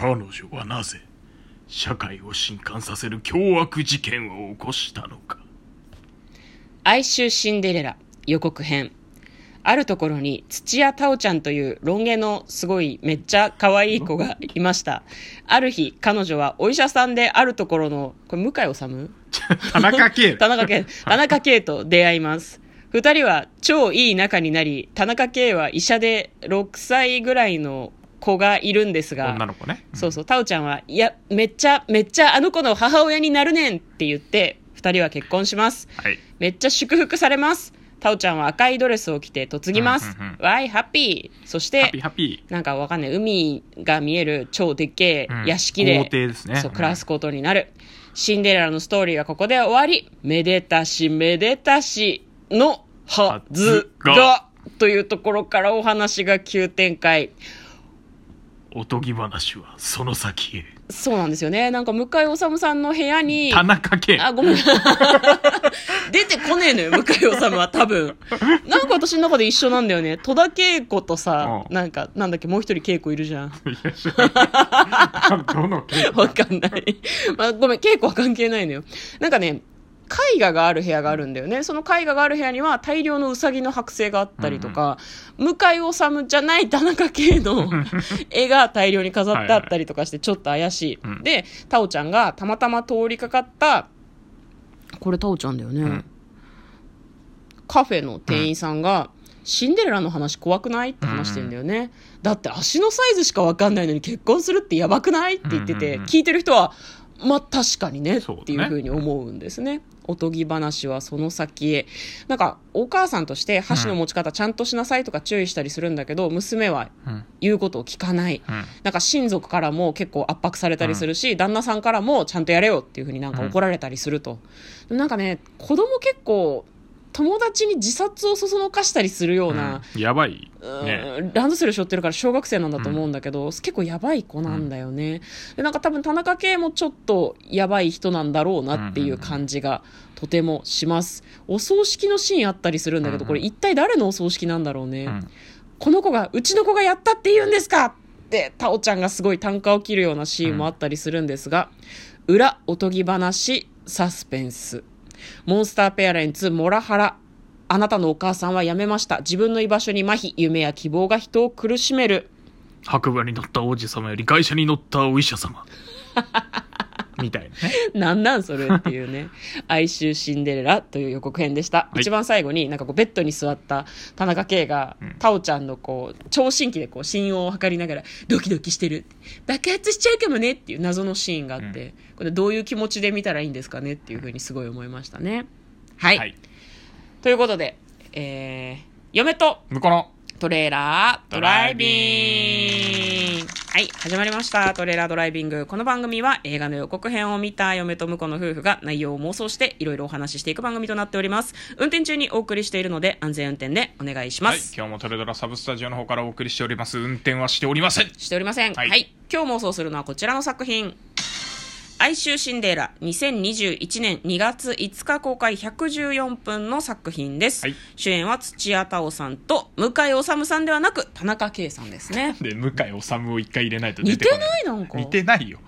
彼女はなぜ社会を震撼させる凶悪事件を起こしたのか。哀愁シンデレラ予告編。あるところに土屋太鳳ちゃんというロン毛のすごいめっちゃ可愛い子がいました。ある日、彼女はお医者さんであるところの、これ向井治？田中圭。田中圭、田中圭と出会います。二人は超いい仲になり、田中圭は医者で6歳ぐらいの子がいるんですが、女の子ね、そうそう、タオちゃんは、いや、めっちゃ、めっちゃあの子の母親になるねんって言って、二人は結婚します。はい。めっちゃ祝福されます。タオちゃんは赤いドレスを着て嫁ぎます。うんうん。わい、ハッピー。そしてハッピー、ハッピなんかわかんない、海が見える超でっけえうん。屋敷で、豪邸ですね。そう、うん。暮らすことになる。シンデレラのストーリーはここで終わり、めでたしめでたしのはずはずが、というところからお話が急展開。ーおとぎ話はその先へそうなんですよね。なんか向井治さんの部屋に、田中圭あ、ごめん。出てこねえのよ、向井治は多分。なんか私の中で一緒なんだよね。戸田恵子とさ、うんなんか、なんだっけ、もう一人恵子いるじゃん。どの圭わかんない。まあ、ごめん、恵子は関係ないのよ。なんかね、絵画がある部屋があるんだよね。その絵画がある部屋には大量のウサギの剥製があったりとか、向井治じゃない田中圭の絵が大量に飾ってあったりとかしてちょっと怪しい。うんで、タオちゃんがたまたま通りかかった、これタオちゃんだよね。んカフェの店員さんが、シンデレラの話怖くない？って話してんだよね。だって足のサイズしかわかんないのに結婚するってやばくない？って言ってて、うんうんうん聞いてる人は、まあ確かにねっていうふうに思うんですね。おとぎ話はその先へ。なんか、お母さんとして箸の持ち方ちゃんとしなさいとか注意したりするんだけど、娘はうん言うことを聞かない。うんなんか親族からも結構圧迫されたりするし、旦那さんからもちゃんとやれよっていうふうになんか怒られたりすると。なんかね、子供結構、友達に自殺をそそのかしたりするような、うんやばいうんねランドセル背負ってるから小学生なんだと思うんだけど、結構やばい子なんだよね。で、なんか多分田中圭もちょっとやばい人なんだろうなっていう感じがとてもします。お葬式のシーンあったりするんだけど、これ一体誰のお葬式なんだろうね。うんこの子が、うちの子がやったって言うんですかって、タオちゃんがすごい単価を切るようなシーンもあったりするんですが、裏おとぎ話、サスペンス。モンスターペアレンツ、モラハラ。あなたのお母さんは辞めました。自分の居場所に麻痺、夢や希望が人を苦しめる。白馬に乗った王子様より外車に乗ったお医者様みたいなね なんなんそれっていうね。哀愁シンデレラという予告編でした。い一番最後になんかこうベッドに座った田中圭が、うんタオちゃんのこう、聴診器でこう心音を測りながら、ドキドキしてる。爆発しちゃうかもねっていう謎のシーンがあって、これどういう気持ちで見たらいいんですかねっていうふうにすごい思いましたね。はい。はいということで、えー、嫁と向こうのトレーラードライビングはい、始まりました。トレーラードライビング。この番組は映画の予告編を見た嫁と婿の夫婦が内容を妄想していろいろお話ししていく番組となっております。運転中にお送りしているので安全運転でお願いしまはいす。今日もトレドラサブスタジオの方からお送りしております運転はしておりませんしておりません。は、はいい今日妄想するのはこちらの作品。哀愁シンデレラ2021年2月5日公開114分の作品です、はい。主演は土屋太鳳さんと向井治さんではなく田中圭さんですね。で向井治を一回入れないと似て出てこないなんか。似てないよ。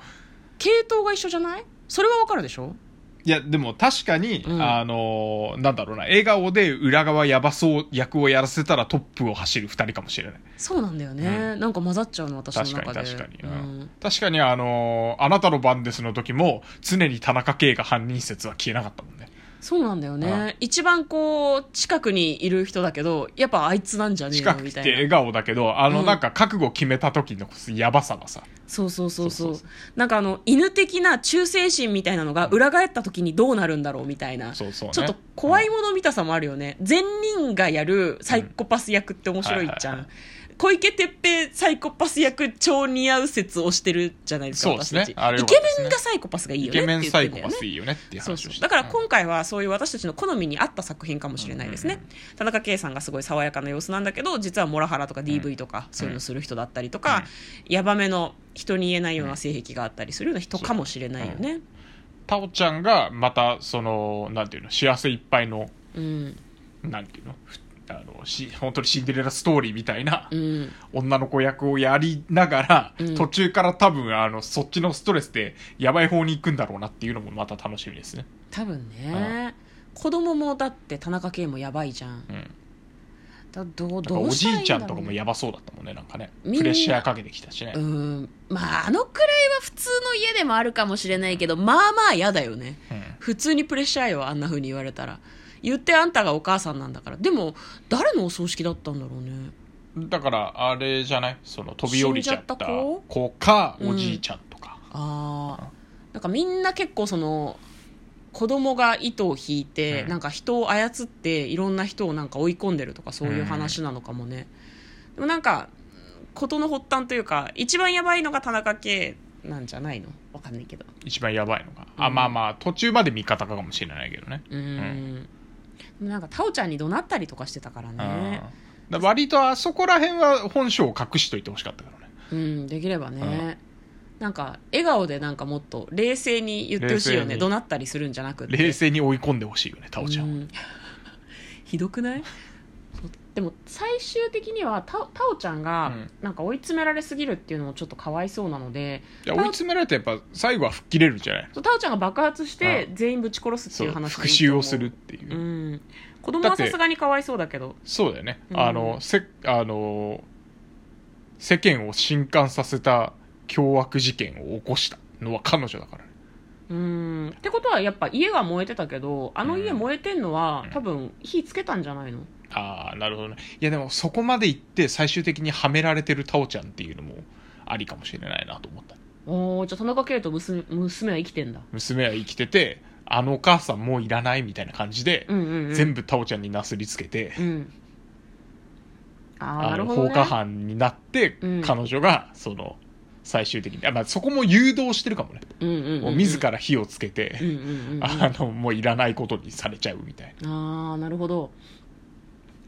系統が一緒じゃない？それはわかるでしょ？いやでも確かに、うん。あのーなんだろうな笑顔で裏側やばそう役をやらせたらトップを走る二人かもしれない。そうなんだよね、なんか混ざっちゃうの私の確か中でに確かに、ううんん、確かにあのーあなたの番ですの時も常に田中圭が犯人説は消えなかったもんねそうなんだようね一番こう近くにいる人だけどやっぱあいつなんじゃねえ近く来のみたいな。て笑顔だけどあのうん。なんか覚悟決めた時のやばさがさ、そうそうそうそう。そうそうなんかあの犬的な忠誠心みたいなのが裏返った時にどうなるんだろうみたいな。そうそうね。ちょっと怖いもの見たさもあるよね。善人がやるサイコパス役って面白いじゃん、うんはいはい小池徹平サイコパス役超似合う説をしてるじゃないですかそうですね。私たち。あれイケメンがサイコパスがいいイよねって言ケメンサイコパスいいよねっていう話をして。だから今回はそういう私たちの好みに合った作品かもしれないですね、田中圭さんがすごい爽やかな様子なんだけど実はモラハラとか DV とかそういうのする人だったりとか、ヤバめの人に言えないような性癖があったりするような人かもしれないよね。タオちゃんがまたそのなんていうの幸せいっぱいのうん。なんていうのふあのし本当にシンデレラストーリーみたいなうん。女の子役をやりながら、うん。途中から多分あのそっちのストレスでやばい方に行くんだろうなっていうのもまた楽しみですね。多分ね。子供もだって田中圭もやばいじゃん。うおじいちゃんとかもやばそうだったもんね。なんかねプレッシャーかけてきたしね、うん。まああのくらいは普通の家でもあるかもしれないけどまあまあ嫌だよね。うん。普通にプレッシャーよあんな風に言われたら言ってあんたがお母さんなんだから。でも誰のお葬式だったんだろうね。だからあれじゃない？その飛び降りちゃった子？子かうんおじいちゃんとか、ああなんかみんな結構その子供が糸を引いて、うん。なんか人を操っていろんな人をなんか追い込んでるとかそういう話なのかもね、でもなんか事の発端というか一番やばいのが田中圭なんじゃないの？わかんないけど。一番やばいのが、あうんまあまあ途中まで味方かもしれないけどね、うーんなんかタオちゃんに怒鳴ったりとかしてたからね。うん。だから割とあそこら辺は本性を隠しといてほしかったからね。うんできればね、なんか笑顔でなんかもっと冷静に言ってほしいよね。怒鳴ったりするんじゃなくて。冷静に追い込んでほしいよねタオちゃん。を、うん。ひどくない？でも最終的にはタオタオちゃんがうん。なんか追い詰められすぎるっていうのもちょっとかわいそうなので、いや追い詰められてやっぱ最後は吹っ切れるんじゃない？そうタオちゃんが爆発してう全員ぶち殺すってそいうう話が復讐をするっていう、うん。子供はさすがにかわいそうだけど。そうだよね、うん。あのせあの世間を震撼させた凶悪事件を起こしたのは彼女だから。ねうん。ってことはやっぱ家が燃えてたけどあの家燃えてんのは、うん。多分火つけたんじゃないの？ああなるほどね。いやでもそこまで行って最終的にはめられてるタオちゃんっていうのもありかもしれないなと思った。おおじゃあ田中圭と娘娘は生きてんだ。娘は生きててあのお母さんもういらないみたいな感じで、うんうん、うん、全部タオちゃんになすりつけて、うん。ああなるほど、ね、放火犯になって、うん。彼女がその最終的にあ、まあ、そこも誘導してるかもね、うんうんうんうん。もう自ら火をつけて、うんうんうんうん。あのもういらないことにされちゃうみたいな。ああなるほど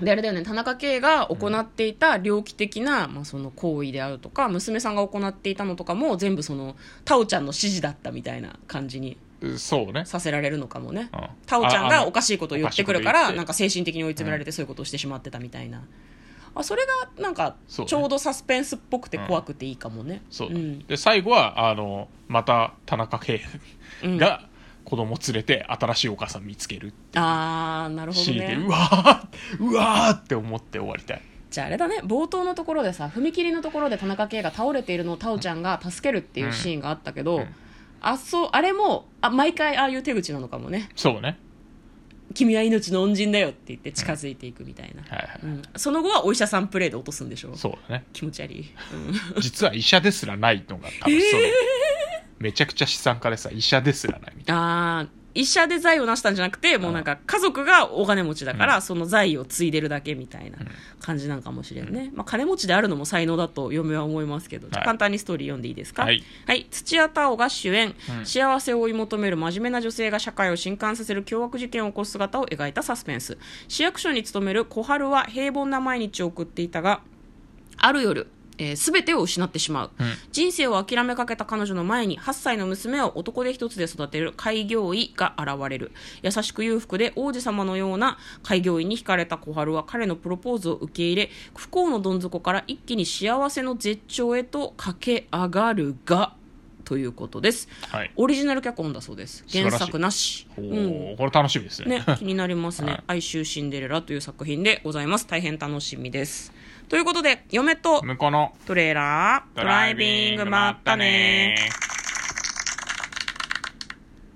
であれだよね田中圭が行っていた猟奇的な、まあ、その行為であるとか娘さんが行っていたのとかも全部そのタオちゃんの指示だったみたいな感じにうそうね、させられるのかもね。うん。タオちゃんがおかしいことを言ってくるからなんか精神的に追い詰められてそういうことをしてしまってたみたいな、あそれがなんかちょうどサスペンスっぽくて怖くていいかもね、そう、ん。で最後はあのまた田中圭うん。が子供連れて新しいお母さん見つけるああなるほどシーンで、ねうわーうわーって思って終わりたい。じゃああれだね。冒頭のところでさ踏切のところで田中圭が倒れているのをタオちゃんが助けるっていうシーンがあったけど、うん。あそうあれもあ毎回ああいう手口なのかもね。そうね。君は命の恩人だよって言って近づいていくみたいな、はいはい、うん。その後はお医者さんプレイで落とすんでしょ。そうだね。気持ち悪い、実は医者ですらないのが多分それ、めちゃくちゃ資産家でさ医者ですらないみたいああ医者で財を成したんじゃなくてもうなんか家族がお金持ちだから、その財を継いでるだけみたいな感じなんかもしれんね、まあ、金持ちであるのも才能だと嫁は思いますけど、簡単にストーリー読んでいいですか？はい、土屋太鳳が主演、うん。幸せを追い求める真面目な女性が社会を震撼させる凶悪事件を起こす姿を描いたサスペンス。市役所に勤める小春は平凡な毎日を送っていたがある夜えー、全てを失ってしまう、うん。人生を諦めかけた彼女の前に8歳の娘を男手一つで育てる開業医が現れる。優しく裕福で王子様のような開業医に惹かれた小春は彼のプロポーズを受け入れ不幸のどん底から一気に幸せの絶頂へと駆け上がるがということです。はい。オリジナル脚本だそうです。原作なし。おうん。ーこれ楽しみですね。ね、気になりますね。はい「哀愁シンデレラ」という作品でございます。大変楽しみです。ということで嫁と向こうのトレーラードライビングまったね。ー